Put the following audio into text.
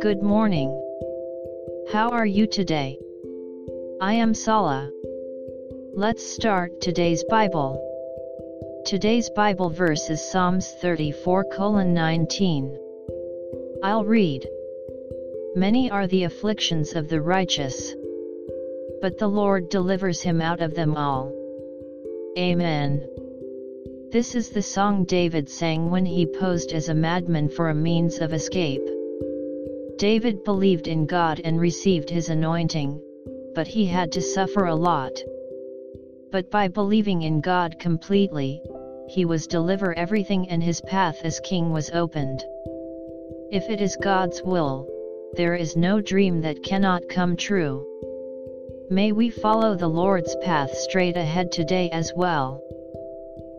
Good morning. How are you today? I am Sala. Let's start today's Bible. Today's Bible verse is Psalms 34 19. I'll read. Many are the afflictions of the righteous, but the Lord delivers him out of them all. Amen. This is the song David sang when he posed as a madman for a means of escape. David believed in God and received his anointing, but he had to suffer a lot. But by believing in God completely, he was deliver everything and his path as king was opened. If it is God's will, there is no dream that cannot come true. May we follow the Lord's path straight ahead today as well.